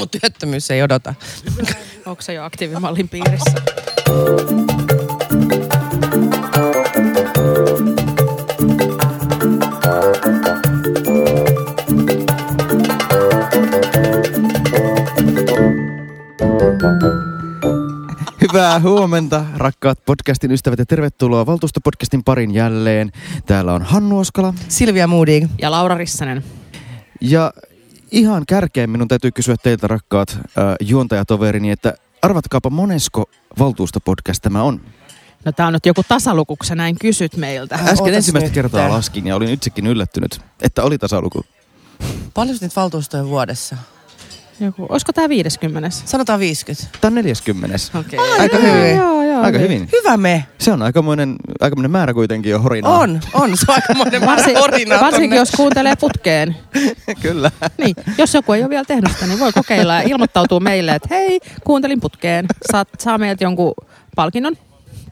Mutta työttömyys ei odota. Onko se jo aktiivimallin piirissä? Hyvää huomenta, rakkaat podcastin ystävät ja tervetuloa Valtuustopodcastin parin jälleen. Täällä on Hannu Oskala Silvia Moodig. Ja Laura Rissanen. ja ihan kärkeen minun täytyy kysyä teiltä rakkaat äh, juontajatoverini, että arvatkaapa monesko Valtuustopodcast tämä on? No tää on nyt joku tasaluku, kun sä näin kysyt meiltä. Äsken ootas ensimmäistä nyt. kertaa laskin ja olin itsekin yllättynyt, että oli tasaluku. Paljon niitä valtuustoja vuodessa? Joku, olisiko tää 50? Sanotaan 50. Tämä on 40. Okei. Aika Joo, hyvin. Joo, joo. Aika niin. hyvin. Hyvä me. Se on aikamoinen, aikamoinen määrä kuitenkin jo horinaa. On, on. Se on aikamoinen Varsin, horinaa varsinkin tonne. jos kuuntelee putkeen. Kyllä. Niin, jos joku ei ole vielä tehnyt sitä, niin voi kokeilla ja ilmoittautua meille, että hei, kuuntelin putkeen. Saat, saa meiltä jonkun palkinnon.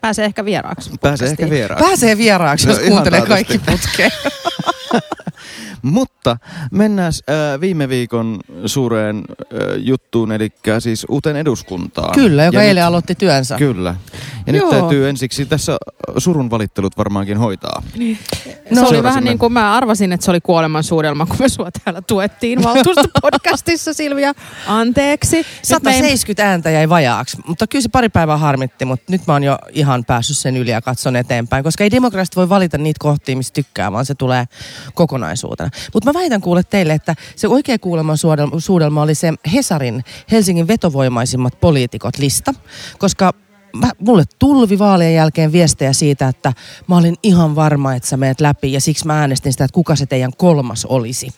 Pääsee ehkä vieraaksi. Pääsee ehkä vieraan. Pääsee vieraaksi, No, jos ihan kuuntelee taatusti. kaikki putkeen. Mutta mennään äh, viime viikon suureen äh, juttuun, eli siis uuteen eduskuntaan. Kyllä, joka Ja eilen nyt, aloitti työnsä. Kyllä. Ja Joo. nyt täytyy ensiksi tässä surun valittelut varmaankin hoitaa. No, se oli vähän niin kuin mä arvasin, että se oli kuoleman suudelma, kun me sua täällä tuettiin valtuustopodcastissa, Silvia. Anteeksi. Nyt me ei- 170 ääntä jäi vajaaksi, mutta kyllä se pari päivää harmitti, mutta nyt mä oon jo ihan päässyt sen yli ja katson eteenpäin, koska ei demokraatit voi valita niitä kohtia, mistä tykkää, vaan se tulee kokonaisuutena. Mutta mä väitän kuule teille, että se oikea kuuleman suudelma oli se Hesarin Helsingin vetovoimaisimmat poliitikot lista, koska mä, mulle tulvi vaalien jälkeen viestejä siitä, että mä olin ihan varma, että sä meet läpi ja siksi mä äänestin sitä, että kuka se teidän kolmas olisi.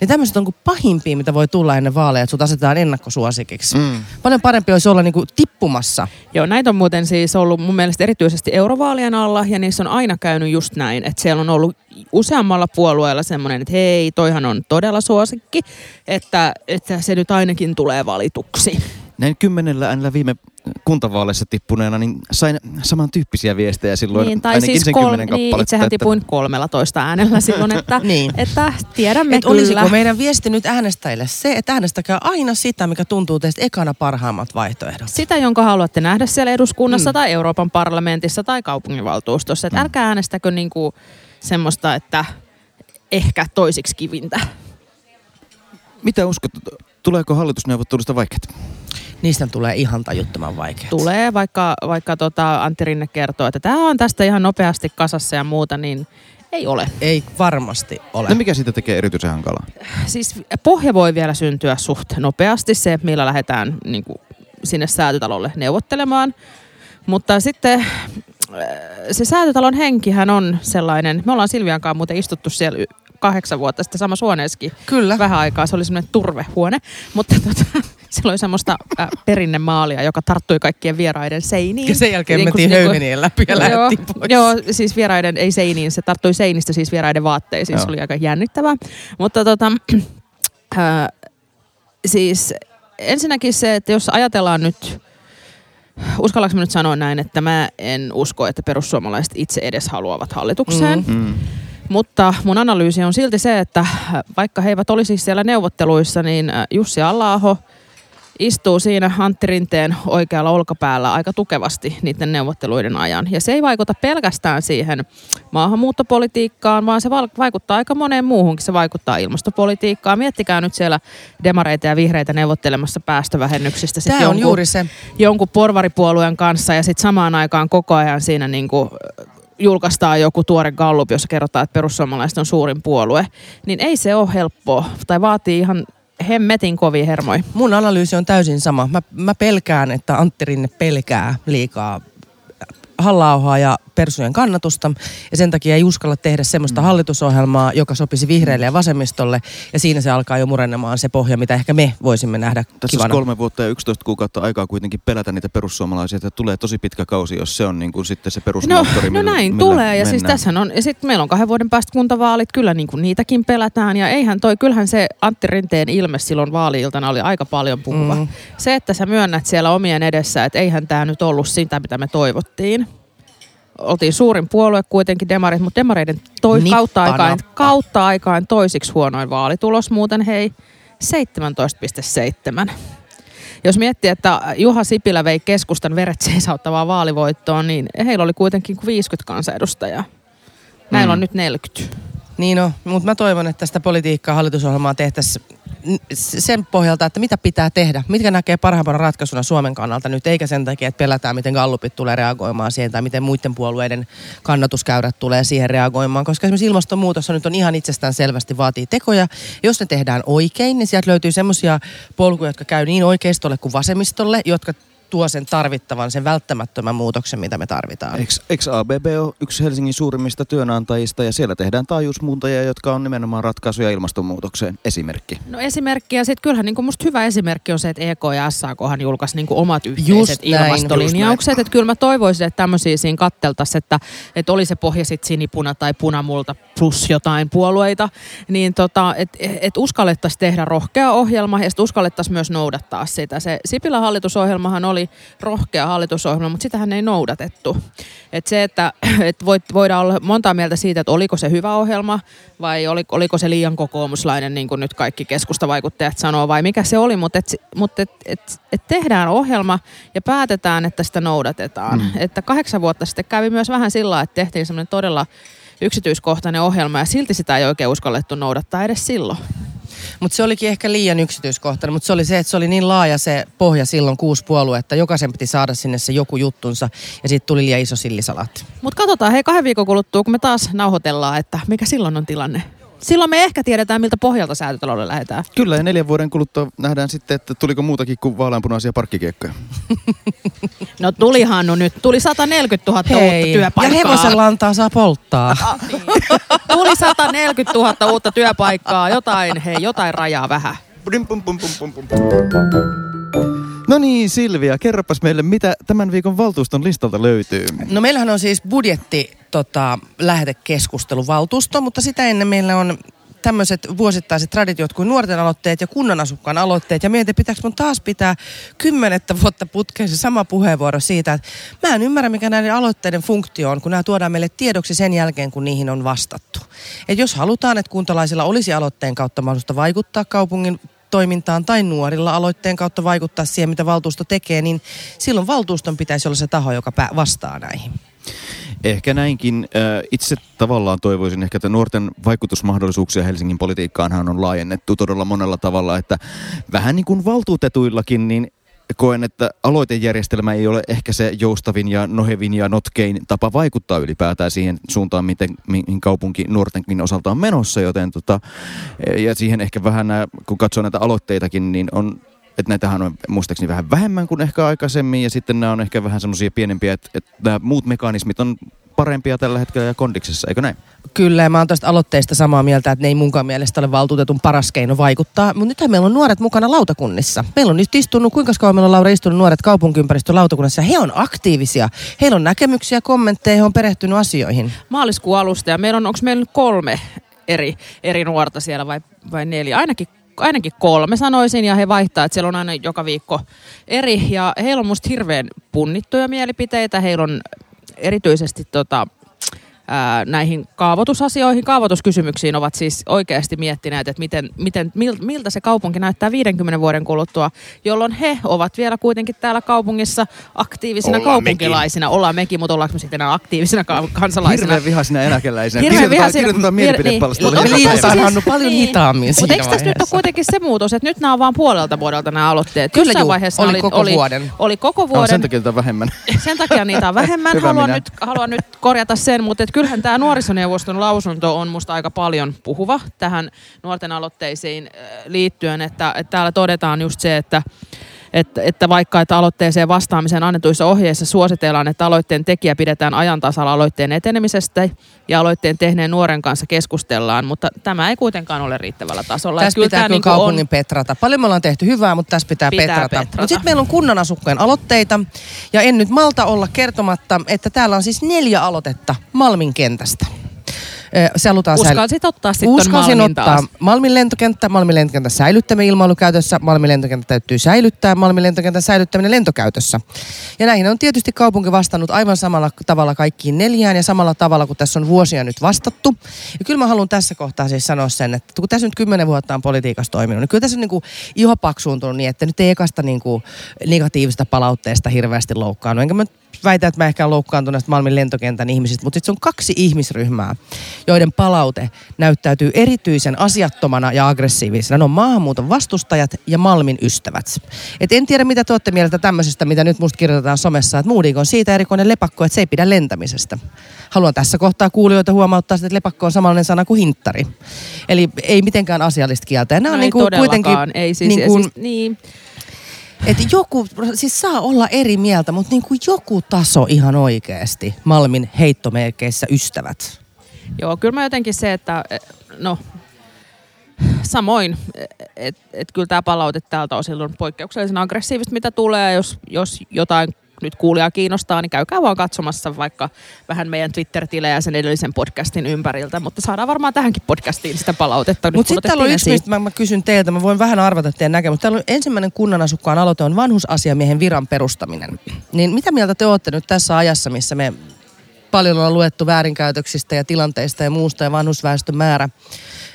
Niin tämmöiset on kuin pahimpia, mitä voi tulla ennen vaaleja, että sut asetetaan ennakkosuosikiksi. Mm. Paljon parempi olisi olla niinku tippumassa. Joo, näitä on muuten siis ollut mun mielestä erityisesti eurovaalien alla, ja niissä on aina käynyt just näin, että siellä on ollut useammalla puolueella semmoinen, että hei, toihan on todella suosikki, että, että se nyt ainakin tulee valituksi. Näin kymmenellä äänellä viime kuntavaaleissa tippuneena, niin sain samantyyppisiä viestejä silloin. Niin, tai ainakin siis sen kol- kymmenen niin, kappaletta. itsehän että- tipuin 13 äänellä silloin, että, Niin. että tiedämme Et kyllä. olisiko meidän viesti nyt äänestäjille se, että äänestäkää aina sitä, mikä tuntuu teistä ekana parhaimmat vaihtoehdot. Sitä, jonka haluatte nähdä siellä eduskunnassa Mm. mm. tai Euroopan parlamentissa tai kaupunginvaltuustossa. Että älkää äänestäkö niinku semmoista, että ehkä toisiksi kivintä. Mitä uskot, tuleeko hallitusneuvottelusta vaikeat? Niistä tulee ihan tajuttoman vaikeat. Tulee, vaikka, vaikka tota Antti Rinne kertoo, että tämä on tästä ihan nopeasti kasassa ja muuta, niin ei ole. Ei varmasti ole. No mikä siitä tekee erityisen hankalaa? Siis pohja voi vielä syntyä suht nopeasti, se millä lähdetään niin kuin, sinne säätötalolle neuvottelemaan. Mutta sitten äh, se säätötalon henkihän on sellainen, me ollaan Silvian kanssa muuten istuttu siellä kahdeksan vuotta sitten samassa huoneessakin Kyllä. vähän aikaa. Se oli semmoinen turvehuone, mutta tota, siellä oli semmoista äh, perinnemaalia, joka tarttui kaikkien vieraiden seiniin. Ja sen jälkeen Niin mentiin niin höyhenien läpi ja joo, pois. joo, siis vieraiden, ei seiniin, se tarttui seinistä siis vieraiden vaatteisiin, Joo. se oli aika jännittävää. Mutta tota, äh, siis ensinnäkin se, että jos ajatellaan nyt, uskallanko mä nyt sanoa näin, että mä en usko, että perussuomalaiset itse edes haluavat hallitukseen. Mm. Mm. Mutta mun analyysi on silti se, että vaikka he eivät olisi siellä neuvotteluissa, niin Jussi alla istuu siinä Antti Rinteen oikealla olkapäällä aika tukevasti niiden neuvotteluiden ajan. Ja se ei vaikuta pelkästään siihen maahanmuuttopolitiikkaan, vaan se vaikuttaa aika moneen muuhunkin. Se vaikuttaa ilmastopolitiikkaan. Miettikää nyt siellä demareita ja vihreitä neuvottelemassa päästövähennyksistä. sit Tämä on jonkun- juuri se. jonkun porvaripuolueen kanssa ja sitten samaan aikaan koko ajan siinä niin kuin julkaistaan joku tuore gallup, jossa kerrotaan, että perussuomalaiset on suurin puolue, niin ei se ole helppoa tai vaatii ihan hemmetin kovia hermoja. Mun analyysi on täysin sama. Mä, mä pelkään, että Antti Rinne pelkää liikaa halla ja persujen kannatusta ja sen takia ei uskalla tehdä semmoista mm. hallitusohjelmaa, joka sopisi vihreille ja vasemmistolle ja siinä se alkaa jo murennemaan se pohja, mitä ehkä me voisimme nähdä Tässä kivana. kolme vuotta ja 11 kuukautta aikaa kuitenkin pelätä niitä perussuomalaisia, että tulee tosi pitkä kausi, jos se on niin kuin sitten se No, perusmoottori, no millä- näin millä tulee ja siis tässä on, ja sitten meillä on kahden vuoden päästä kuntavaalit, kyllä niin kuin niitäkin pelätään ja eihän toi, kyllähän se Antti Rinteen ilme silloin vaali-iltana oli aika paljon puhuva. Mm. Mm. Se, että sä myönnät siellä omien edessä, että eihän tämä nyt ollut sitä, mitä me toivottiin. Oltiin suurin puolue kuitenkin demarit, mutta demareiden toi, Nippa kautta, aikaan, kautta aikaan toisiksi huonoin vaalitulos muuten hei 17,7. jos miettii, että Juha Sipilä vei keskustan veret seisauttavaa vaalivoittoon, niin heillä oli kuitenkin 50 kansanedustajaa. Näillä mm. on nyt 40. Niin on, mutta mä toivon, että tästä politiikkaa hallitusohjelmaa tehtäisiin sen pohjalta, että mitä pitää tehdä, mitkä näkee parhaimpana ratkaisuna Suomen kannalta nyt, eikä sen takia, että pelätään, miten gallupit tulee reagoimaan siihen tai miten muiden puolueiden kannatuskäyrät tulee siihen reagoimaan, koska esimerkiksi ilmastonmuutos on nyt on ihan itsestään selvästi vaatii tekoja. Jos ne tehdään oikein, niin sieltä löytyy semmoisia polkuja, jotka käy niin oikeistolle kuin vasemmistolle, jotka tuo sen tarvittavan, sen välttämättömän muutoksen, mitä me tarvitaan. Eikö, eikö ABB ole yksi Helsingin suurimmista työnantajista ja siellä tehdään taajuusmuuntajia, jotka on nimenomaan ratkaisuja ilmastonmuutokseen? Esimerkki. No esimerkki ja sitten kyllähän niin musta hyvä esimerkki on se, että EK ja SAKhan julkaisi niin omat yhteiset just ilmastolinjaukset. Että kyllä mä toivoisin, että tämmöisiä siinä katteltaisiin, että, että oli se pohja sitten sinipuna tai punamulta plus jotain puolueita, niin tota, että et uskallettaisiin tehdä rohkea ohjelma ja sitten uskallettaisiin myös noudattaa sitä. Se Sipilän hallitusohjelmahan oli oli rohkea hallitusohjelma, mutta sitähän ei noudatettu. Et se, että et voit, voidaan olla montaa mieltä siitä, että oliko se hyvä ohjelma vai oli, oliko se liian kokoomuslainen, niin kuin nyt kaikki keskustavaikuttajat sanoo, vai mikä se oli, mutta et, mut et, et, et tehdään ohjelma ja päätetään, että sitä noudatetaan. Mm. Että kahdeksan vuotta sitten kävi myös vähän sillä että tehtiin semmoinen todella yksityiskohtainen ohjelma ja silti sitä ei oikein uskallettu noudattaa edes silloin. Mutta se olikin ehkä liian yksityiskohtainen, mutta se oli se, että se oli niin laaja se pohja silloin kuusi puolue, että jokaisen piti saada sinne se joku juttunsa ja sitten tuli liian iso sillisalaatti. Mutta katsotaan, hei kahden viikon kuluttua, kun me taas nauhoitellaan, että mikä silloin on tilanne. Silloin me ehkä tiedetään, miltä pohjalta säätötalolle lähdetään. Kyllä, ja neljän vuoden kuluttua nähdään sitten, että tuliko muutakin kuin vaaleanpunaisia parkkikiekkoja. No tulihan no nyt. Tuli 140 000 Hei. uutta työpaikkaa. Ja hevosen lantaa saa polttaa. Ah, niin. Tuli 140 000 uutta työpaikkaa. Jotain, hei, jotain rajaa vähän. No niin, Silvia, kerropas meille, mitä tämän viikon valtuuston listalta löytyy. No meillähän on siis budjetti tota, lähetekeskusteluvaltuusto, mutta sitä ennen meillä on tämmöiset vuosittaiset traditiot kuin nuorten aloitteet ja kunnan asukkaan aloitteet. Ja mietin, pitääkö mun taas pitää kymmenettä vuotta putkeen se sama puheenvuoro siitä, että mä en ymmärrä, mikä näiden aloitteiden funktio on, kun nämä tuodaan meille tiedoksi sen jälkeen, kun niihin on vastattu. Et jos halutaan, että kuntalaisilla olisi aloitteen kautta mahdollisuutta vaikuttaa kaupungin toimintaan tai nuorilla aloitteen kautta vaikuttaa siihen, mitä valtuusto tekee, niin silloin valtuuston pitäisi olla se taho, joka vastaa näihin. Ehkä näinkin. Itse tavallaan toivoisin ehkä, että nuorten vaikutusmahdollisuuksia Helsingin politiikkaanhan on laajennettu todella monella tavalla, että vähän niin kuin valtuutetuillakin, niin koen, että aloitejärjestelmä ei ole ehkä se joustavin ja nohevin ja notkein tapa vaikuttaa ylipäätään siihen suuntaan, miten, mihin kaupunki nuortenkin osalta on menossa, joten tota, ja siihen ehkä vähän, kun katsoo näitä aloitteitakin, niin on että näitähän on muistaakseni vähän vähemmän kuin ehkä aikaisemmin ja sitten nämä on ehkä vähän semmoisia pienempiä, että, että nämä muut mekanismit on parempia tällä hetkellä ja kondiksessa, eikö näin? Kyllä, ja mä oon tuosta aloitteista samaa mieltä, että ne ei munkaan mielestä ole valtuutetun paras keino vaikuttaa. Mutta nythän meillä on nuoret mukana lautakunnissa. Meillä on nyt istunut, kuinka kauan meillä on Laura istunut nuoret kaupunkiympäristön lautakunnassa. He on aktiivisia. Heillä on näkemyksiä, kommentteja, he on perehtynyt asioihin. Maaliskuun alusta ja meillä on, onko meillä kolme eri, eri nuorta siellä vai, vai neljä? Ainakin ainakin kolme sanoisin ja he vaihtaa, että siellä on aina joka viikko eri ja heillä on musta hirveän punnittuja mielipiteitä, heillä on erityisesti tota, ää, näihin kaavoitusasioihin, kaavoituskysymyksiin ovat siis oikeasti miettineet, että miten, miten, miltä se kaupunki näyttää 50 vuoden kuluttua, jolloin he ovat vielä kuitenkin täällä kaupungissa aktiivisina ollaan kaupunkilaisina. Mekin. Ollaan mekin, mutta ollaanko me sitten enää aktiivisina kansalaisina? Hirveän vihaisina eläkeläisinä. Hirveän vihaisina. Kirjoitetaan mielipidepalstolle. Niin. Liiataan Hannu paljon niin. hitaammin Mutta eikö tässä nyt ole kuitenkin se muutos, että nyt nämä on vain puolelta vuodelta nämä aloitteet? Kyllä Jossain juu, vaiheessa oli, oli, koko oli, vuoden. Oli koko vuoden. Sen takia vähemmän. Sen takia niitä on vähemmän. haluan, nyt, haluan nyt korjata sen, mutta kyllähän tämä nuorisoneuvoston lausunto on musta aika paljon puhuva tähän nuorten aloitteisiin äh, liittyen, että, että täällä todetaan just se, että että, että vaikka että aloitteeseen vastaamisen annetuissa ohjeissa suositellaan, että aloitteen tekijä pidetään ajan tasalla aloitteen etenemisestä ja aloitteen tehneen nuoren kanssa keskustellaan, mutta tämä ei kuitenkaan ole riittävällä tasolla. Tässä pitää kyllä niin kaupungin on... petrata. Paljon me ollaan tehty hyvää, mutta tässä pitää, pitää petrata. petrata. Mutta sitten meillä on kunnan asukkaan aloitteita ja en nyt malta olla kertomatta, että täällä on siis neljä aloitetta Malmin kentästä. Se halutaan Uskalsit ottaa sitten Uskalsin Malmin ottaa taas. Malmin lentokenttä, Malmin lentokenttä säilyttämme ilmailukäytössä, Malmin lentokenttä täytyy säilyttää, Malmin lentokentän säilyttäminen lentokäytössä. Ja näihin on tietysti kaupunki vastannut aivan samalla tavalla kaikkiin neljään ja samalla tavalla kuin tässä on vuosia nyt vastattu. Ja kyllä mä haluan tässä kohtaa siis sanoa sen, että kun tässä nyt kymmenen vuotta on politiikassa toiminut, niin kyllä tässä on niin kuin iho paksuuntunut niin, että nyt ei ekasta niin kuin negatiivista palautteesta hirveästi loukkaannut. Enkä mä väitä, että mä ehkä olen loukkaantunut näistä Malmin lentokentän ihmisistä, mutta sitten se on kaksi ihmisryhmää, joiden palaute näyttäytyy erityisen asiattomana ja aggressiivisena. Ne on maahanmuuton vastustajat ja Malmin ystävät. Et en tiedä, mitä te olette mieltä tämmöisestä, mitä nyt musta kirjoitetaan somessa, että Moodik on siitä erikoinen lepakko, että se ei pidä lentämisestä. Haluan tässä kohtaa kuulijoita huomauttaa, että lepakko on samanlainen sana kuin hinttari. Eli ei mitenkään asiallista kieltä. Ja nämä No on ei niin kuin kuitenkin... ei siis, niin kuin, siis niin. Että joku, siis saa olla eri mieltä, mutta niin kuin joku taso ihan oikeasti. Malmin heittomerkeissä ystävät. Joo, kyllä mä jotenkin se, että no samoin, että et, kyllä tämä palaute täältä on poikkeuksellisen aggressiivista, mitä tulee. Jos, jos jotain nyt kuulijaa kiinnostaa, niin käykää vaan katsomassa vaikka vähän meidän Twitter-tilejä sen edellisen podcastin ympäriltä, mutta saadaan varmaan tähänkin podcastiin sitä palautetta. Mutta sitten täällä on yksi, mistä mä, mä kysyn teiltä, mä voin vähän arvata teidän näkemystä. Täällä on ensimmäinen kunnan asukkaan aloite on vanhusasiamiehen viran perustaminen. Niin mitä mieltä te olette nyt tässä ajassa, missä me paljon ollaan luettu väärinkäytöksistä ja tilanteista ja muusta ja vanhusväestön määrä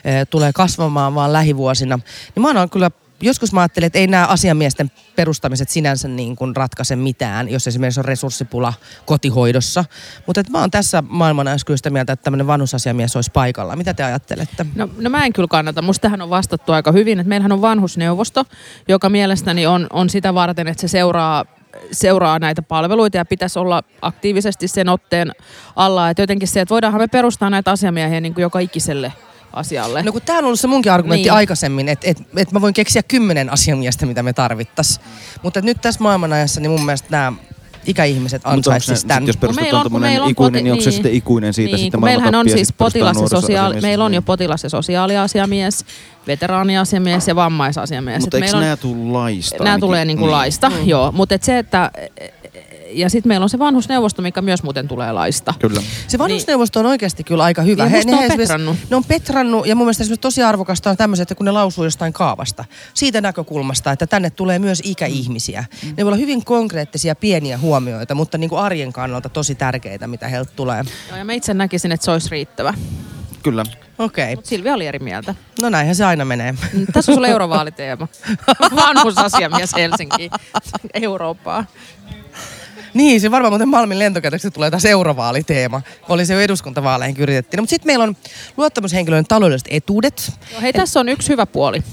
eh, tulee kasvamaan vaan lähivuosina. Niin mä oon kyllä joskus mä ajattelen, että ei nämä asiamiesten perustamiset sinänsä niin kuin ratkaise mitään, jos esimerkiksi on resurssipula kotihoidossa. Mutta mä oon tässä maailmana kyllä sitä mieltä, että tämmöinen vanhusasiamies olisi paikalla. Mitä te ajattelette? No, no mä en kyllä kannata. Musta tähän on vastattu aika hyvin. Että meillähän on vanhusneuvosto, joka mielestäni on, on sitä varten, että se seuraa seuraa näitä palveluita ja pitäisi olla aktiivisesti sen otteen alla. Että jotenkin se, että voidaanhan me perustaa näitä asiamiehiä niin kuin joka ikiselle asialle. No kun tämä on ollut se munkin argumentti Niin. niin. aikaisemmin, että et, et mä voin keksiä kymmenen asiamiestä, mitä me tarvittaisiin. Mutta nyt tässä maailmanajassa, niin mun mielestä nämä ikäihmiset ansaitsisivat tämän. jos perustetaan tuommoinen ikuinen, poti- niin onko se niin. sitten ikuinen siitä niin, sitten meillähän on siis potilas ja sosiaali, nuorisoasiamies? meillä on jo Niin. potilas- ja sosiaaliasiamies, veteraaniasiamies ja vammaisasiamies. Mutta eikö meillä on- nämä tule laista? Nämä ainakin? tulee niin kuin laista, mm. joo. Mutta se, että... Ja sitten meillä on se vanhusneuvosto, mikä myös muuten tulee laista. Kyllä. Se vanhusneuvosto on oikeasti kyllä aika hyvä. Ja musta ne on petrannut. Ne on petrannut ja mun mielestä esimerkiksi tosi arvokasta on tämmöiset, että kun ne lausuu jostain kaavasta. Siitä näkökulmasta, että tänne tulee myös ikäihmisiä. Mm. Ne voi olla hyvin konkreettisia pieniä huomioita, mutta niin kuin arjen kannalta tosi tärkeitä, mitä heiltä tulee. Joo, ja mä itse näkisin, että se olisi riittävä. Kyllä. Okei, okay. Mutta Silvia oli eri mieltä. no näinhän se aina menee. Mm, Tässä on sulla eurovaaliteema. Vanhusasiamies Helsinkiin. Eurooppaa. Niin, se varmaan muuten Malmin lentokäytöksestä tulee taas eurovaaliteema. Oli se jo eduskuntavaaleihin yritettiin. No, mutta sitten meillä on luottamushenkilöiden taloudelliset etuudet. Joo, hei, tässä on yksi hyvä puoli.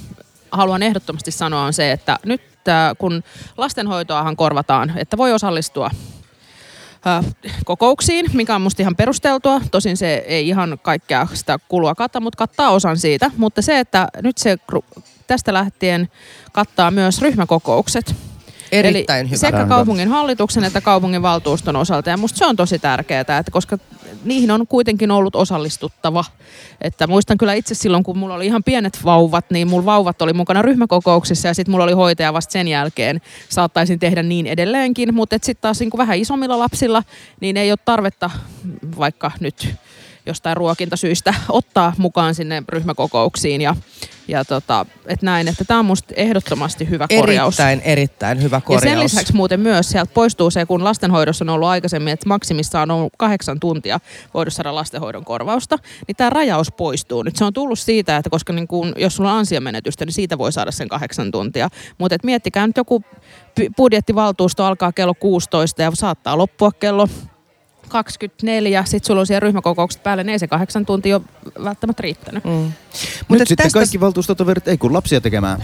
Haluan ehdottomasti sanoa on se, että nyt äh, kun lastenhoitoahan korvataan, että voi osallistua äh, kokouksiin, mikä on musta ihan perusteltua. Tosin se ei ihan kaikkea sitä kulua kata, mutta kattaa osan siitä. Mutta se, että nyt se tästä lähtien kattaa myös ryhmäkokoukset. Erittäin Eli hyvä. sekä kaupungin hallituksen että kaupungin valtuuston osalta. Ja musta se on tosi tärkeää, että koska niihin on kuitenkin ollut osallistuttava. Että muistan kyllä itse silloin, kun mulla oli ihan pienet vauvat, niin mulla vauvat oli mukana ryhmäkokouksissa ja sitten mulla oli hoitaja vasta sen jälkeen. Saattaisin tehdä niin edelleenkin, mutta sitten taas niin kuin vähän isommilla lapsilla, niin ei ole tarvetta vaikka nyt jostain ruokintasyistä ottaa mukaan sinne ryhmäkokouksiin ja, ja tota, et näin, että tämä on musta ehdottomasti hyvä korjaus. Erittäin, erittäin hyvä korjaus. Ja sen lisäksi muuten myös sieltä poistuu se, kun lastenhoidossa on ollut aikaisemmin, että maksimissaan on ollut kahdeksan tuntia voida saada lastenhoidon korvausta, niin tämä rajaus poistuu. Nyt se on tullut siitä, että koska niin kun, jos sulla on ansiomenetystä, niin siitä voi saada sen kahdeksan tuntia. Mutta et miettikää nyt joku budjettivaltuusto alkaa kello 16 ja saattaa loppua kello 24, sitten sulla on siellä ryhmäkokoukset päällä, niin ei se kahdeksan tuntia ole välttämättä riittänyt. Mm. Nyt Mutta sitten tästä, kaikki valtuustotoverit ei kun lapsia tekemään.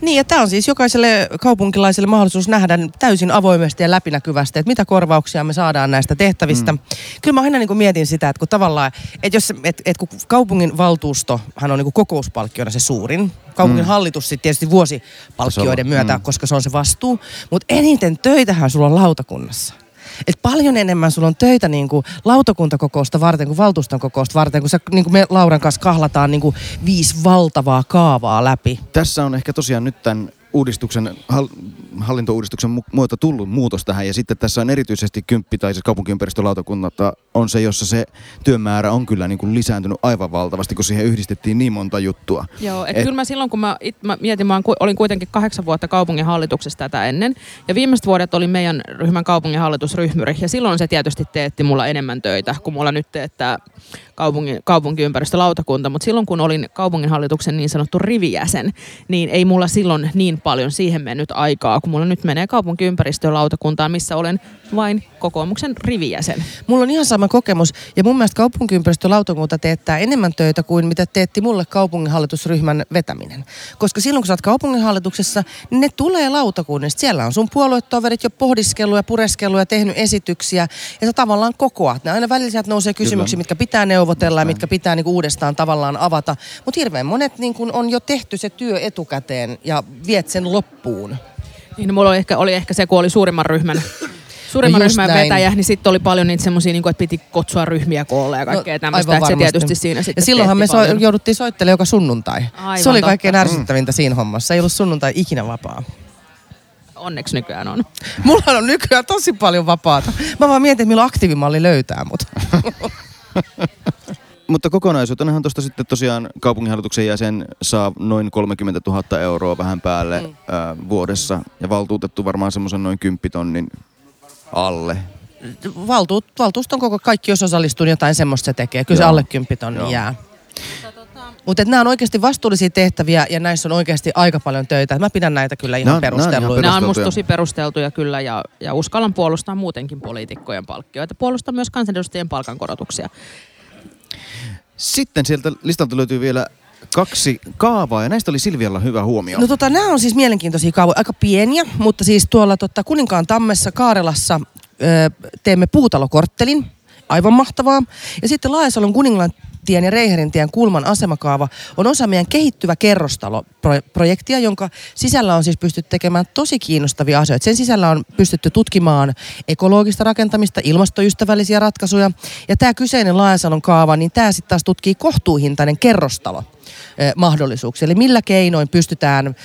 Niin, ja tämä on siis jokaiselle kaupunkilaiselle mahdollisuus nähdä täysin avoimesti ja läpinäkyvästi, että mitä korvauksia me saadaan näistä tehtävistä. Mm. Kyllä mä aina niin kuin mietin sitä, että kun tavallaan, että jos, et, et kun kaupungin valtuustohan on niin kuin kokouspalkkiona se suurin, kaupungin mm. hallitus sitten tietysti vuosipalkkioiden on, myötä, mm. koska se on se vastuu, mutta eniten töitähän sulla on lautakunnassa. Et paljon enemmän sulla on töitä niin kuin lautakuntakokousta varten kuin valtuuston kokousta varten, kun sä, niin kuin me Lauran kanssa kahlataan niin kuin viisi valtavaa kaavaa läpi. Tässä on ehkä tosiaan nyt tämän uudistuksen, hallintouudistuksen mu- muuta tullut muutos tähän. Ja sitten tässä on erityisesti kymppi tai siis kaupunkiympäristölautakunta on se, jossa se työmäärä on kyllä niin kuin lisääntynyt aivan valtavasti, kun siihen yhdistettiin niin monta juttua. Joo, et, et kyllä mä silloin kun mä, it, mä mietin, mä olin kuitenkin kahdeksan vuotta kaupungin hallituksessa tätä ennen. Ja viimeiset vuodet oli meidän ryhmän kaupungin hallitusryhmyri. Ja silloin se tietysti teetti mulla enemmän töitä, kuin mulla nyt teettää kaupungin, kaupunkiympäristölautakunta. Mutta silloin kun olin kaupunginhallituksen niin sanottu rivijäsen, niin ei mulla silloin niin paljon siihen mennyt aikaa, kun mulla nyt menee kaupunkiympäristölautakuntaan, missä olen vain kokoomuksen rivijäsen. Mulla on ihan sama kokemus ja mun mielestä kaupunkiympäristölautakunta teettää enemmän töitä kuin mitä teetti mulle kaupunginhallitusryhmän vetäminen. Koska silloin kun sä oot kaupunginhallituksessa, niin ne tulee lautakunnista. Siellä on sun puoluetoverit jo pohdiskellut ja pureskellut ja tehnyt esityksiä ja sä tavallaan kokoat. Ne aina välillä nousee kysymyksiä, Kyllä. mitkä pitää neuvotella ja mitkä pitää niinku uudestaan tavallaan avata. Mutta hirveän monet niinku on jo tehty se työ etukäteen ja viet sen loppuun. Niin, no, mulla oli ehkä, oli ehkä se, kun oli suurimman ryhmän suurimman no ryhmän näin. vetäjä, niin sitten oli paljon niitä semmoisia, niin että piti kutsua ryhmiä koolle ja no, kaikkea no, tämmöistä. Se tietysti siinä sitten Ja silloinhan me so, jouduttiin soittelemaan joka sunnuntai. Aivan se oli kaikkein ärsyttävintä mm. siinä hommassa. Ei ollut sunnuntai ikinä vapaa. Onneksi nykyään on. Mulla on nykyään tosi paljon vapaata. Mä vaan mietin, että milloin aktiivimalli löytää mut. Mutta kokonaisuutenahan tuosta sitten tosiaan kaupunginhallituksen jäsen saa noin 30 000 euroa vähän päälle mm. ää, vuodessa. Ja valtuutettu varmaan semmoisen noin 10 tonnin alle. Valtuut, valtuuston koko kaikki, jos osallistuu, niin jotain semmoista se tekee. Kyllä Joo. se alle 10 tonni jää. Mutta nämä on oikeasti vastuullisia tehtäviä ja näissä on oikeasti aika paljon töitä. Mä pidän näitä kyllä ihan perusteltuja. Nämä on musta tosi perusteltuja kyllä ja, ja uskallan puolustaa muutenkin poliitikkojen palkkioita. Puolustaa myös kansanedustajien palkankorotuksia. Sitten sieltä listalta löytyy vielä kaksi kaavaa ja näistä oli Silvialla hyvä huomio. No tota, nämä on siis mielenkiintoisia kaavoja, aika pieniä, mutta siis tuolla tota, Kuninkaan tammessa Kaarelassa ö, teemme puutalokorttelin, aivan mahtavaa. Ja sitten Laajasalon Kuningantien ja Reiherintien kulman asemakaava on osa meidän kehittyvä kerrostaloprojektia, jonka sisällä on siis pystytty tekemään tosi kiinnostavia asioita. Sen sisällä on pystytty tutkimaan ekologista rakentamista, ilmastoystävällisiä ratkaisuja. Ja tämä kyseinen Laajasalon kaava, niin tämä sitten taas tutkii kohtuuhintainen kerrostalo mahdollisuuksia. Eli millä keinoin pystytään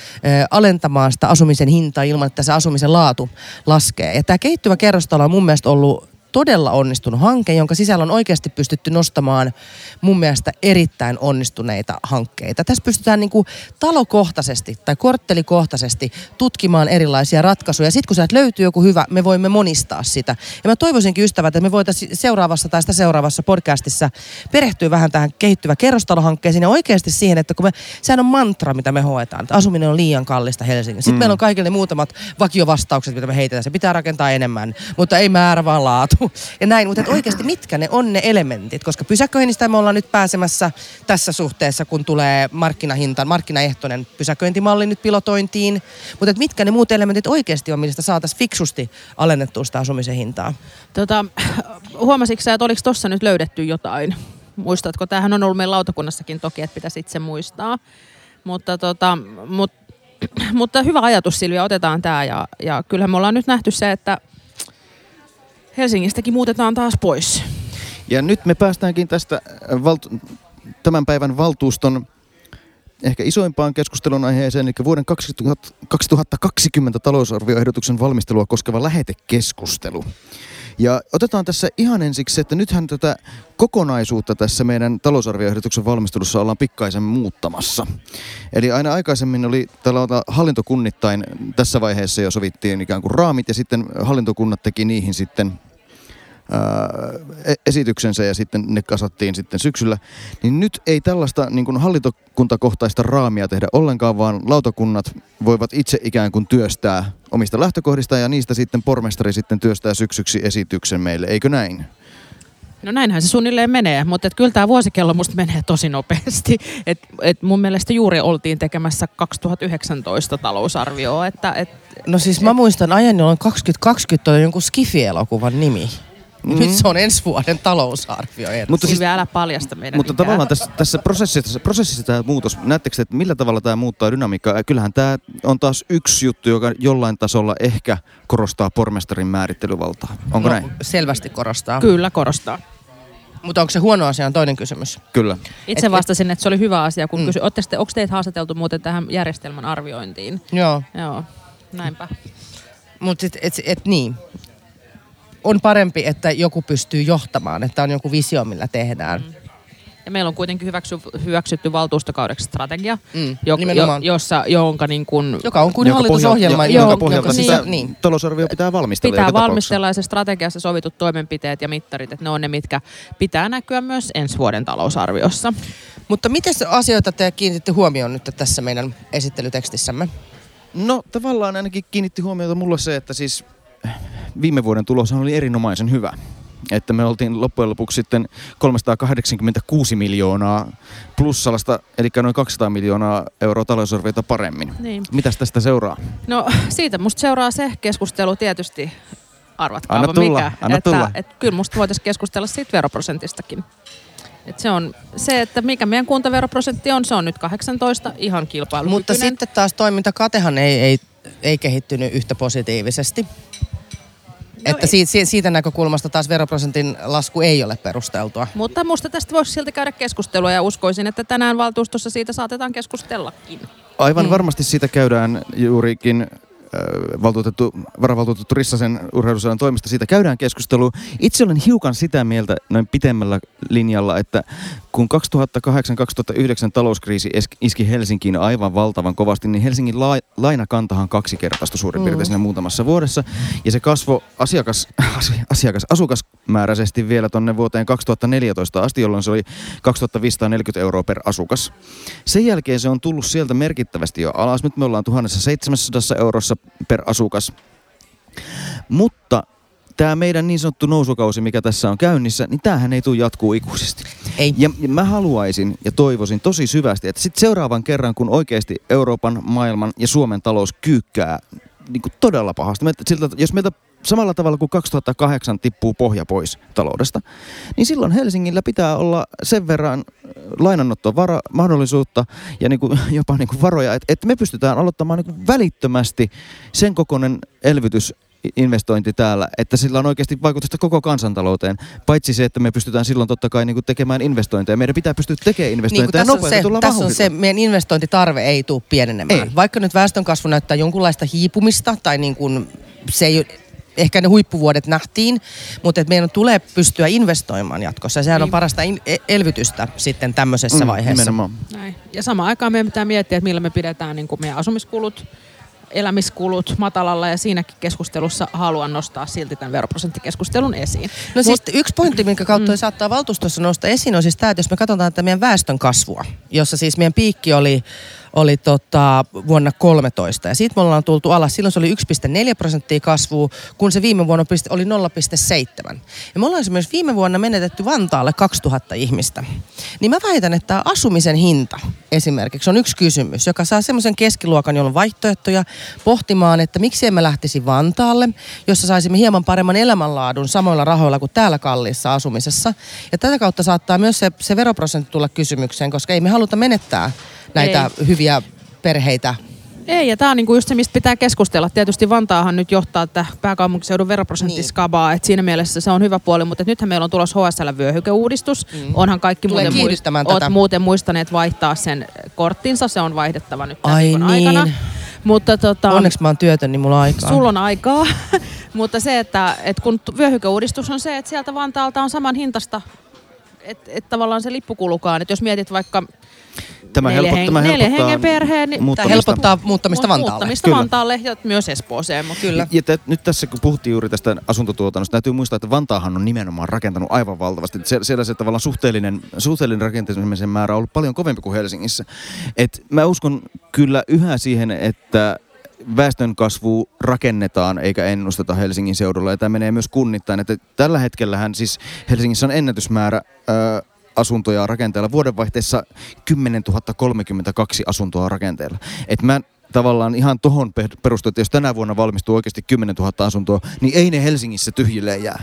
alentamaan sitä asumisen hintaa ilman, että se asumisen laatu laskee. Ja tämä kehittyvä kerrostalo on mun mielestä ollut todella onnistunut hanke, jonka sisällä on oikeasti pystytty nostamaan mun mielestä erittäin onnistuneita hankkeita. Tässä pystytään niin kuin talokohtaisesti tai korttelikohtaisesti tutkimaan erilaisia ratkaisuja. Sitten kun sieltä löytyy joku hyvä, me voimme monistaa sitä. Ja mä toivoisinkin ystävät, että me voitaisiin seuraavassa tai sitä seuraavassa podcastissa perehtyä vähän tähän kehittyvä kerrostalohankkeeseen ja oikeasti siihen, että kun me, sehän on mantra, mitä me hoetaan, että asuminen on liian kallista Helsingissä. Sitten mm. meillä on kaikille muutamat vakiovastaukset, mitä me heitetään. Se pitää rakentaa enemmän, mutta ei määrä vaan laatu ja näin. Mutta oikeasti mitkä ne on ne elementit, koska pysäköinnistä me ollaan nyt pääsemässä tässä suhteessa, kun tulee markkinahinta, markkinaehtoinen pysäköintimalli nyt pilotointiin. Mutta mitkä ne muut elementit oikeasti on, mistä saataisiin fiksusti alennettua sitä asumisen hintaa? Tota, huomasitko sä, että oliko tuossa nyt löydetty jotain? Muistatko? Tämähän on ollut meidän lautakunnassakin toki, että pitäisi itse muistaa. Mutta, tota, mut, mutta hyvä ajatus Silvia, otetaan tämä ja, ja kyllähän me ollaan nyt nähty se, että – Helsingistäkin muutetaan taas pois. Ja nyt me päästäänkin tästä äh, valtu- tämän päivän valtuuston ehkä isoimpaan keskustelun aiheeseen, eli vuoden 2020 talousarvioehdotuksen valmistelua koskeva lähetekeskustelu. Ja otetaan tässä ihan ensiksi, että nythän tätä kokonaisuutta tässä meidän talousarvioehdotuksen valmistelussa ollaan pikkaisen muuttamassa. Eli aina aikaisemmin oli tällä hallintokunnittain tässä vaiheessa jo sovittiin ikään kuin raamit ja sitten hallintokunnat teki niihin sitten esityksensä ja sitten ne kasattiin sitten syksyllä, niin nyt ei tällaista niin kuin hallintokuntakohtaista raamia tehdä ollenkaan, vaan lautakunnat voivat itse ikään kuin työstää omista lähtökohdista ja niistä sitten pormestari sitten työstää syksyksi esityksen meille, eikö näin? No näinhän se suunnilleen menee, mutta et kyllä tämä vuosikello musta menee tosi nopeasti. Et, et mun mielestä juuri oltiin tekemässä 2019 talousarvioa. Että, et, no siis mä muistan ajan, jolloin 2020 oli jonkun Skifi-elokuvan nimi. Mm. Nyt se on ensi vuoden talousarvio. Mutta siis, vielä paljasta meidän Mutta mikään. tavallaan tässä, tässä prosessissa, prosessissa tämä muutos, näettekö että millä tavalla tämä muuttaa dynamiikkaa? Kyllähän tämä on taas yksi juttu, joka jollain tasolla ehkä korostaa pormestarin määrittelyvaltaa. Onko no, näin? Selvästi korostaa. Kyllä korostaa. Mutta onko se huono asia on toinen kysymys. Kyllä. Itse Et- vastasin, että se oli hyvä asia, kun Mm. mm. kysyin, onko teitä haastateltu muuten tähän järjestelmän arviointiin? Joo. Joo, näinpä. Mutta et, et, et niin. On parempi, että joku pystyy johtamaan, että on joku visio, millä tehdään. Mm. Ja meillä on kuitenkin hyväksy, hyväksytty valtuustokaudeksi strategia, Mm. jo, jo, jossa, jonka niin kuin Joka on kuin Jonka hallitusohjelma. pohjalta, Joo, jonka pohjalta niin. sitä niin. talousarvio pitää valmistella. pitää joka valmistella ja se strategiassa sovitut toimenpiteet ja mittarit, että ne on ne, mitkä pitää näkyä myös ensi vuoden talousarviossa. Mutta miten asioita te kiinnititte huomioon nyt tässä meidän esittelytekstissämme? No tavallaan ainakin kiinnitti huomiota mulle se, että siis viime vuoden tulos oli erinomaisen hyvä. Että me oltiin loppujen lopuksi sitten 386 miljoonaa plussalasta, eli noin 200 miljoonaa euroa talousarviota paremmin. Niin. Mitäs tästä seuraa? No siitä musta seuraa se keskustelu tietysti, arvatkaapa Anna tulla, mikä. anna että, tulla. että kyllä musta voitaisiin keskustella siitä veroprosentistakin. Et se on se, että mikä meidän kuntaveroprosentti on, se on nyt 18, ihan kilpailukykyinen. Mutta sitten taas toimintakatehan ei, ei, ei kehittynyt yhtä positiivisesti. No että ei. siitä, siitä, näkökulmasta taas veroprosentin lasku ei ole perusteltua. Mutta musta tästä voisi silti käydä keskustelua ja uskoisin, että tänään valtuustossa siitä saatetaan keskustellakin. Aivan Mm. mm. varmasti siitä käydään juurikin valtuutettu, varavaltuutettu Rissasen urheilusalan toimesta, siitä käydään keskustelua. Itse olen hiukan sitä mieltä noin pitemmällä linjalla, että kun 2008-2009 talouskriisi iski Helsinkiin aivan valtavan kovasti, niin Helsingin la- lainakantahan kaksinkertaistui suurin Mm. piirtein siinä muutamassa vuodessa. Ja se kasvoi asiakas, asiakas, asukasmääräisesti vielä tonne vuoteen 2014 asti, jolloin se oli 2540 euroa per asukas. Sen jälkeen se on tullut sieltä merkittävästi jo alas. Nyt me ollaan 1700 eurossa per asukas. Mutta tämä meidän niin sanottu nousukausi, mikä tässä on käynnissä, niin tämähän ei tule jatkuu ikuisesti. Ei. Ja mä haluaisin ja toivoisin tosi syvästi, että sitten seuraavan kerran, kun oikeasti Euroopan, maailman ja Suomen talous kyykkää niin kuin todella pahasti. Siltä, jos meiltä samalla tavalla kuin 2008 tippuu pohja pois taloudesta, niin silloin Helsingillä pitää olla sen verran äh, lainanottoa vara, mahdollisuutta ja niin kuin, jopa niin kuin varoja, että, että me pystytään aloittamaan niin kuin välittömästi sen kokoinen elvytys investointi täällä, että sillä on oikeasti vaikutusta koko kansantalouteen. Paitsi se, että me pystytään silloin totta kai niin kuin tekemään investointeja. Meidän pitää pystyä tekemään Niin investointeja kuin tässä on, nopeasti se, tulla tässä on se, meidän investointitarve ei tule pienenemään. Ei. Vaikka nyt väestönkasvu näyttää jonkunlaista hiipumista, tai niin kuin se ei ehkä ne huippuvuodet nähtiin, mutta että meidän tulee pystyä investoimaan jatkossa. Ja sehän on Niin. parasta in- e- elvytystä sitten tämmöisessä Mm, vaiheessa. Nimenomaan. Näin. Ja samaan aikaan meidän pitää miettiä, että millä me pidetään niin kuin meidän asumiskulut, elämiskulut matalalla ja siinäkin keskustelussa haluan nostaa silti tämän veroprosenttikeskustelun esiin. No siis yksi pointti, minkä kautta mm. saattaa valtuustossa nousta esiin, on siis tämä, että jos me katsotaan tätä meidän väestön kasvua, jossa siis meidän piikki oli, oli tota vuonna 13 ja siitä me ollaan tultu alas. Silloin se oli 1,4 prosenttia kasvua, kun se viime vuonna oli 0,7. Ja me ollaan esimerkiksi viime vuonna menetetty Vantaalle 2000 ihmistä. Niin mä väitän, että asumisen hinta esimerkiksi on yksi kysymys, joka saa semmoisen keskiluokan, jolla on vaihtoehtoja pohtimaan, että miksi emme lähtisi Vantaalle, jossa saisimme hieman paremman elämänlaadun samoilla rahoilla kuin täällä kalliissa asumisessa. Ja tätä kautta saattaa myös se, se veroprosentti tulla kysymykseen, koska ei me haluta menettää näitä ei. hyviä perheitä. Ei, ja tämä on niinku just se, mistä pitää keskustella. Tietysti Vantaahan nyt johtaa tätä pääkaupunkiseudun veroprosenttiskabaa, niin. että siinä mielessä se on hyvä puoli, mutta nythän meillä on tulossa HSL-vyöhykeuudistus. Mm. Onhan kaikki Tulee muuten, kiihdyttämään oot muuten muistaneet vaihtaa sen korttinsa, se on vaihdettava nyt tämän Ai niin. aikana. Mutta tota, Onneksi mä oon työtön, niin mulla on aikaa. Sulla on aikaa, mutta se, että, että kun vyöhykeuudistus on se, että sieltä Vantaalta on saman hintasta, että et tavallaan se lippukulukaan, että jos mietit vaikka Tämä, neljä, helpot, hen- tämä neljä helpottaa hengen perheen, niin Tämä muuttamista. helpottaa muuttamista Vantaalle. muuttamista Kyllä. Vantaalle ja myös Espooseen. Mutta Kyllä. Ja te, nyt tässä kun puhuttiin juuri tästä asuntotuotannosta, täytyy muistaa, että Vantaahan on nimenomaan rakentanut aivan valtavasti. Sie- Siellä se tavallaan suhteellinen, suhteellinen rakentamisen määrä on ollut paljon kovempi kuin Helsingissä. Et mä uskon kyllä yhä siihen, että väestön kasvu rakennetaan eikä ennusteta Helsingin seudulla. Ja tämä menee myös kunnittain. Että tällä hetkellähän siis Helsingissä on ennätysmäärä ää, asuntoja rakenteella. Vuodenvaihteessa 10 032 asuntoa rakenteella. Et mä tavallaan ihan tohon pe- perustuen, että jos tänä vuonna valmistuu oikeasti 10 000 asuntoa, niin ei ne Helsingissä tyhjilleen jää.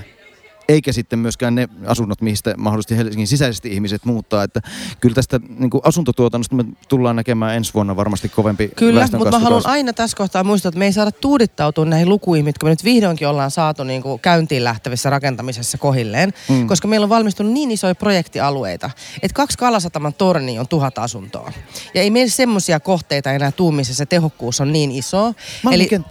Eikä sitten myöskään ne asunnot, mistä mahdollisesti Helsingin sisäisesti ihmiset muuttaa. Että kyllä tästä niin kuin asuntotuotannosta me tullaan näkemään ensi vuonna varmasti kovempi Kyllä, mutta mä haluan aina tässä kohtaa muistaa, että me ei saada tuudittautua näihin lukuihin, mitkä me nyt vihdoinkin ollaan saatu niin kuin käyntiin lähtevissä rakentamisessa kohilleen, mm. koska meillä on valmistunut niin isoja projektialueita, että kaksi Kalasataman torni on tuhat asuntoa. Ja ei meillä semmoisia kohteita enää tuu, missä se tehokkuus on niin iso. Eli...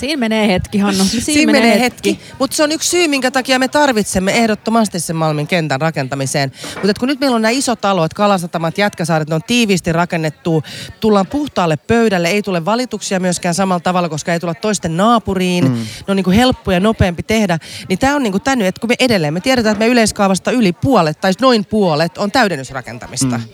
Siinä menee hetki, Hannu. Siinä, Siinä menee hetki. hetki. Mutta se on yksi syy, minkä takia me tarvitsemme ehdottomasti sen Malmin kentän rakentamiseen. Mutta kun nyt meillä on nämä isot talot, Kalasatamat, Jätkäsaaret, ne on tiiviisti rakennettu, tullaan puhtaalle pöydälle, ei tule valituksia myöskään samalla tavalla, koska ei tulla toisten naapuriin, mm. ne on niin kuin helppo ja nopeampi tehdä. Niin tämä on niin kuin tänne, että kun me edelleen, me tiedetään, että me yleiskaavasta yli puolet tai noin puolet on täydennysrakentamista. Mm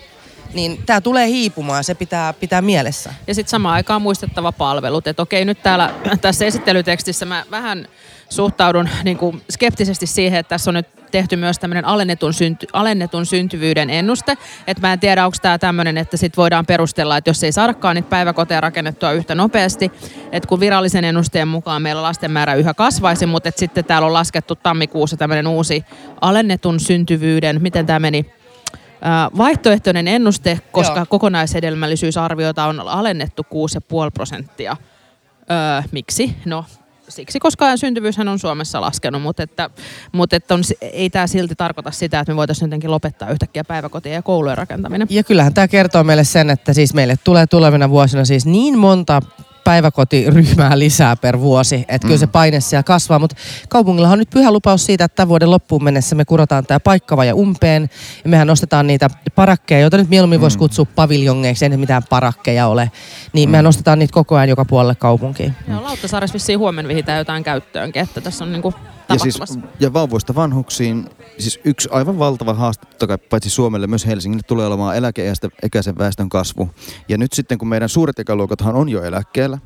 niin tämä tulee hiipumaan, se pitää pitää mielessä. Ja sitten samaan aikaan muistettava palvelut, että okei nyt täällä tässä esittelytekstissä mä vähän suhtaudun niin kuin skeptisesti siihen, että tässä on nyt tehty myös tämmöinen alennetun, synty, alennetun syntyvyyden ennuste. Että mä en tiedä, onko tämä tämmöinen, että sit voidaan perustella, että jos ei saadakaan niitä päiväkoteja rakennettua yhtä nopeasti, että kun virallisen ennusteen mukaan meillä lasten määrä yhä kasvaisi, mutta sitten täällä on laskettu tammikuussa tämmöinen uusi alennetun syntyvyyden, miten tämä meni, vaihtoehtoinen ennuste, koska Joo. kokonaishedelmällisyysarviota on alennettu 6,5 prosenttia. Öö, miksi? No siksi, koska syntyvyyshän on Suomessa laskenut, mutta, että, mutta että on, ei tämä silti tarkoita sitä, että me voitaisiin jotenkin lopettaa yhtäkkiä päiväkotien ja koulujen rakentaminen. Ja kyllähän tämä kertoo meille sen, että siis meille tulee tulevina vuosina siis niin monta päiväkotiryhmää lisää per vuosi. Että mm. kyllä se paine siellä kasvaa, mutta kaupungilla on nyt pyhä lupaus siitä, että tämän vuoden loppuun mennessä me kurotaan tämä paikkava ja umpeen. Ja mehän nostetaan niitä parakkeja, joita nyt mieluummin mm. voisi kutsua paviljongeiksi, ei mitään parakkeja ole. Niin mm. mehän nostetaan niitä koko ajan joka puolelle kaupunkiin. Joo, Lauttasaaressa vissiin huomenna vihitään jotain käyttöönkin, että tässä on niinku ja, siis, ja vauvoista vanhuksiin, siis yksi aivan valtava haaste, paitsi Suomelle, myös Helsingille tulee olemaan eläkeikäisen väestön kasvu. Ja nyt sitten, kun meidän suuret ikäluokathan on jo eläkkeellä,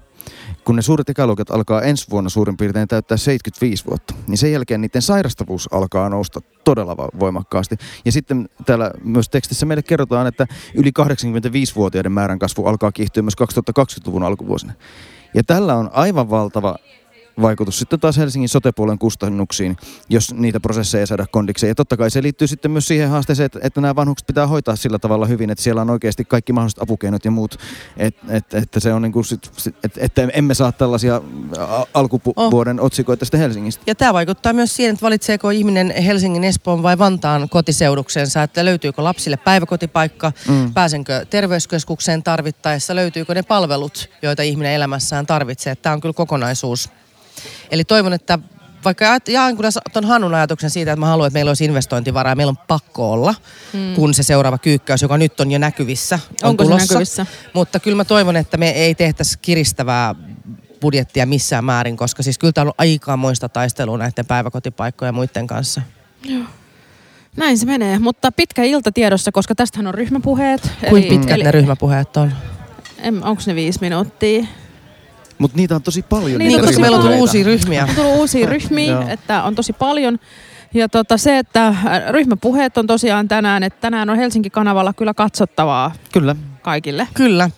kun ne suuret ikäluokat alkaa ensi vuonna suurin piirtein täyttää 75 vuotta, niin sen jälkeen niiden sairastavuus alkaa nousta todella voimakkaasti. Ja sitten täällä myös tekstissä meille kerrotaan, että yli 85-vuotiaiden määrän kasvu alkaa kiihtyä myös 2020-luvun alkuvuosina. Ja tällä on aivan valtava vaikutus sitten taas Helsingin sotepuolen kustannuksiin, jos niitä prosesseja ei saada kondikseen. Ja totta kai se liittyy sitten myös siihen haasteeseen, että, että nämä vanhukset pitää hoitaa sillä tavalla hyvin, että siellä on oikeasti kaikki mahdolliset apukeinot ja muut, että, että, että se on niin kuin sit, että, että emme saa tällaisia alkuvuoden oh. otsikoita sitten Helsingistä. Ja tämä vaikuttaa myös siihen, että valitseeko ihminen Helsingin, Espoon vai Vantaan kotiseuduksensa, että löytyykö lapsille päiväkotipaikka, mm. pääsenkö terveyskeskukseen tarvittaessa, löytyykö ne palvelut, joita ihminen elämässään tarvitsee. Tämä on kyllä kokonaisuus. Eli toivon, että vaikka jaan kyllä tuon Hannun ajatuksen siitä, että mä haluan, että meillä olisi investointivaraa, meillä on pakko olla, hmm. kun se seuraava kyykkäys, joka nyt on jo näkyvissä, on Onko tulossa. Se näkyvissä? Mutta kyllä mä toivon, että me ei tehtäisi kiristävää budjettia missään määrin, koska siis kyllä täällä on aikamoista taistelua näiden päiväkotipaikkojen ja muiden kanssa. Joo. Näin se menee, mutta pitkä ilta tiedossa, koska tästähän on ryhmäpuheet. Kuinka pitkät eli, ne ryhmäpuheet on? Onko ne viisi minuuttia? Mutta niitä on tosi paljon. Niin, koska meillä on tullut uusia ryhmiä. On tullut uusia ryhmiä, että on tosi paljon. Ja tota, se, että äh, ryhmäpuheet on tosiaan tänään, että tänään on Helsinki-kanavalla kyllä katsottavaa. Kyllä. Kaikille. Kyllä.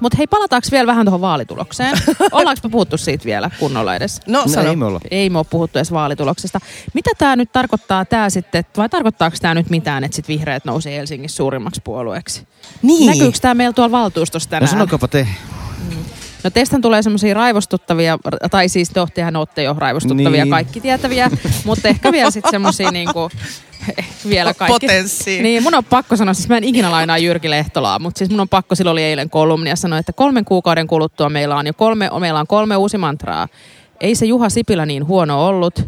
Mutta hei, palataanko vielä vähän tuohon vaalitulokseen? Ollaanko me puhuttu siitä vielä kunnolla edes? No, no ei me olla. Ei me ole puhuttu edes vaalituloksesta. Mitä tämä nyt tarkoittaa tämä sitten, vai tarkoittaako tämä nyt mitään, että sitten vihreät nousi Helsingissä suurimmaksi puolueeksi? Niin. Näkyykö tämä meillä tuolla valtuustossa tänään? No sanokaapa te. No teistä tulee semmoisia raivostuttavia, tai siis tehän olette jo raivostuttavia, niin. kaikki tietäviä, mutta ehkä vielä sitten semmoisia niinku, vielä kaikki. Potenssiin. Niin, mun on pakko sanoa, siis mä en ikinä lainaa Jyrki Lehtolaa, mutta siis mun on pakko, silloin oli eilen kolumni ja sanoi, että kolmen kuukauden kuluttua meillä on jo kolme, meillä on kolme uusi mantraa. Ei se Juha Sipilä niin huono ollut.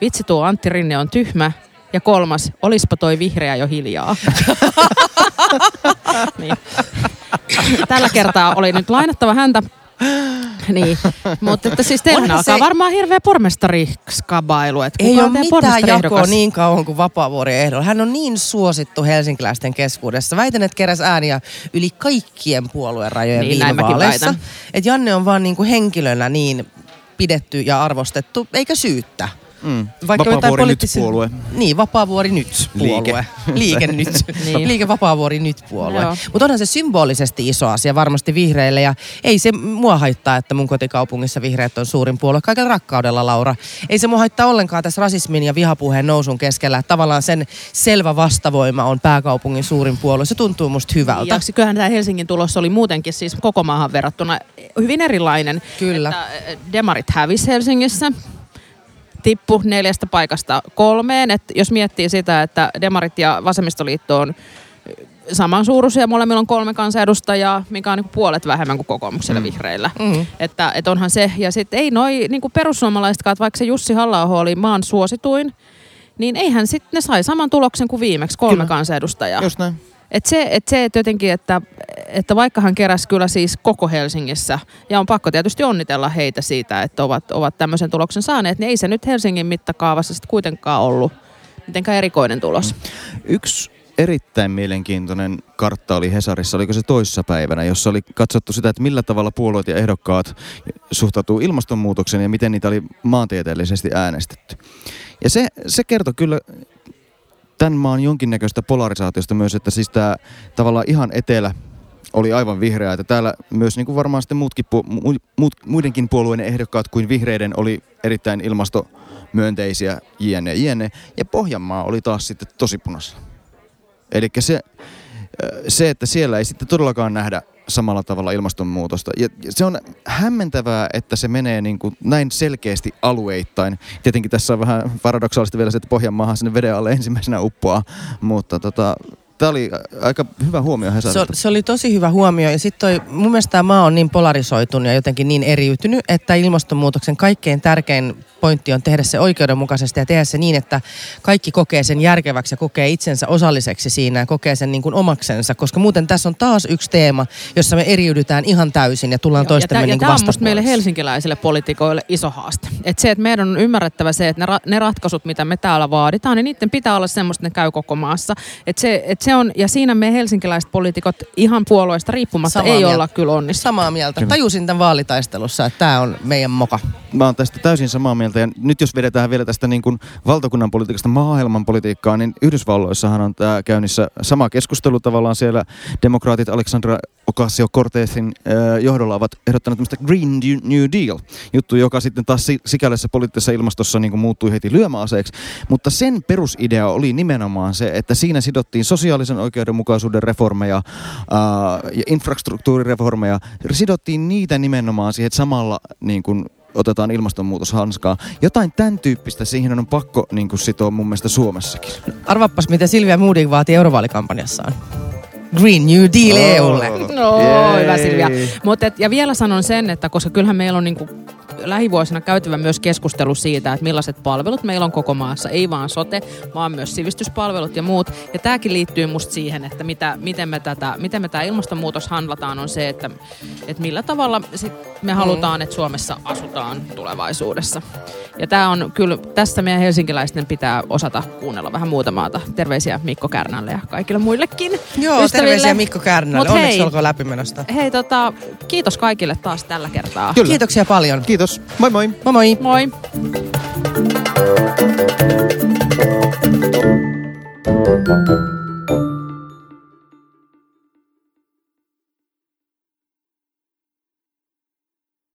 Vitsi tuo Antti Rinne on tyhmä. Ja kolmas, olispa toi vihreä jo hiljaa. niin. Tällä kertaa oli nyt lainattava häntä niin, mutta että siis teillä alkaa se... varmaan hirveä pormestariskabailu. Että Ei ole mitään jakoa niin kauan kuin Vapaavuori ehdolla. Hän on niin suosittu helsinkiläisten keskuudessa. Väitän, että keräs ääniä yli kaikkien puolueen rajojen niin, viime vaaleissa. Että Janne on vaan niin kuin henkilönä niin pidetty ja arvostettu, eikä syyttä. Mm. Vaikka jotain Vapaavuori nyt poliittisia- puolue. Niin, Vapaavuori nyt puolue. Liike. Liike nyt. Niin. Liike Vapaavuori nyt puolue. Mutta onhan se symbolisesti iso asia varmasti vihreille ja ei se mua haittaa, että mun kotikaupungissa vihreät on suurin puolue. Kaikella rakkaudella, Laura. Ei se mua haittaa ollenkaan tässä rasismin ja vihapuheen nousun keskellä. Että tavallaan sen selvä vastavoima on pääkaupungin suurin puolue. Se tuntuu musta hyvältä. Ja kyllähän tämä Helsingin tulos oli muutenkin siis koko maahan verrattuna hyvin erilainen. Kyllä. Että eh, demarit hävisi Helsingissä, tippu neljästä paikasta kolmeen. Et jos miettii sitä, että demarit ja vasemmistoliitto on samansuuruisia, molemmilla on kolme kansanedustajaa, mikä on niin puolet vähemmän kuin kokoomuksella mm. vihreillä. Mm. Että et onhan se, ja sitten ei noi niin perussuomalaisetkaan, että vaikka se Jussi halla oli maan suosituin, niin eihän sitten ne sai saman tuloksen kuin viimeksi, kolme Kyllä. kansanedustajaa. Just näin. Et se, et se et jotenkin, että, että vaikka hän keräsi kyllä siis koko Helsingissä, ja on pakko tietysti onnitella heitä siitä, että ovat, ovat tämmöisen tuloksen saaneet, niin ei se nyt Helsingin mittakaavassa sitten kuitenkaan ollut mitenkään erikoinen tulos. Yksi erittäin mielenkiintoinen kartta oli Hesarissa, oliko se toissa päivänä, jossa oli katsottu sitä, että millä tavalla puolueet ja ehdokkaat suhtautuu ilmastonmuutokseen ja miten niitä oli maantieteellisesti äänestetty. Ja se, se kertoi kyllä tämän maan jonkinnäköistä polarisaatiosta myös, että siis tämä tavallaan ihan etelä oli aivan vihreä, että täällä myös niin kuin varmaan sitten muutkin, mu- muut, muidenkin puolueiden ehdokkaat kuin vihreiden oli erittäin ilmastomyönteisiä, jne, jne. Ja Pohjanmaa oli taas sitten tosi punaisella. Eli se, se, että siellä ei sitten todellakaan nähdä samalla tavalla ilmastonmuutosta. Ja se on hämmentävää, että se menee niin kuin näin selkeästi alueittain. Tietenkin tässä on vähän paradoksaalista vielä se, että Pohjanmaahan sinne veden alle ensimmäisenä uppoaa, mutta tota, tämä oli aika hyvä huomio Se, Hesarilta. se oli tosi hyvä huomio ja sitten mun mielestä tämä maa on niin polarisoitunut ja jotenkin niin eriytynyt, että ilmastonmuutoksen kaikkein tärkein pointti on tehdä se oikeudenmukaisesti ja tehdä se niin, että kaikki kokee sen järkeväksi ja kokee itsensä osalliseksi siinä ja kokee sen niin kuin omaksensa, koska muuten tässä on taas yksi teema, jossa me eriydytään ihan täysin ja tullaan toistemme ja niin tämä kuin on musta meille helsinkiläisille poliitikoille iso haaste. Et se, että meidän on ymmärrettävä se, että ne, ra- ne ratkaisut, mitä me täällä vaaditaan, niin niiden pitää olla semmoista, että ne käy koko maassa. Et se, et se on, ja siinä me helsinkiläiset poliitikot ihan puolueesta riippumatta Samaa ei mieltä. olla kyllä onnistu. Samaa mieltä. Kyllä. Tajusin tämän vaalitaistelussa, että tämä on meidän moka. Mä oon tästä täysin samaa mieltä. Ja nyt jos vedetään vielä tästä niin kuin valtakunnan politiikasta maailman politiikkaa, niin Yhdysvalloissahan on tämä käynnissä sama keskustelu tavallaan siellä. Demokraatit Alexandra Ocasio-Cortezin äh, johdolla ovat ehdottaneet tämmöistä Green New Deal juttu, joka sitten taas si- sikäläisessä poliittisessa ilmastossa niin muuttui heti lyömäaseeksi. Mutta sen perusidea oli nimenomaan se, että siinä sidottiin sosiaalisen oikeudenmukaisuuden reformeja äh, ja infrastruktuurireformeja. Sidottiin niitä nimenomaan siihen, että samalla niin kuin otetaan ilmastonmuutoshanskaa. Jotain tämän tyyppistä siihen on pakko niin kuin sitoa mun mielestä Suomessakin. Arvappas, mitä Silvia Modig vaati eurovaalikampanjassaan. Green New Deal E EUlle. No, Jei. hyvä Silvia. Mut et, ja vielä sanon sen, että koska kyllähän meillä on niinku lähivuosina käytävä myös keskustelu siitä, että millaiset palvelut meillä on koko maassa. Ei vaan sote, vaan myös sivistyspalvelut ja muut. Ja tämäkin liittyy musta siihen, että mitä, miten me tätä, miten me tämä ilmastonmuutos handlataan, on se, että, että millä tavalla sit me halutaan, että Suomessa asutaan tulevaisuudessa. Ja tämä on kyllä, tässä meidän helsinkiläisten pitää osata kuunnella vähän muuta maata. Terveisiä Mikko Kärnälle ja kaikille muillekin Joo, ystäville. terveisiä Mikko Kärnälle. Mut Onneksi hei. olkoon läpimenosta. Hei, tota, kiitos kaikille taas tällä kertaa. Kyllä. Kiitoksia paljon. Kiitos. Moi moi. Moi moi. Moi!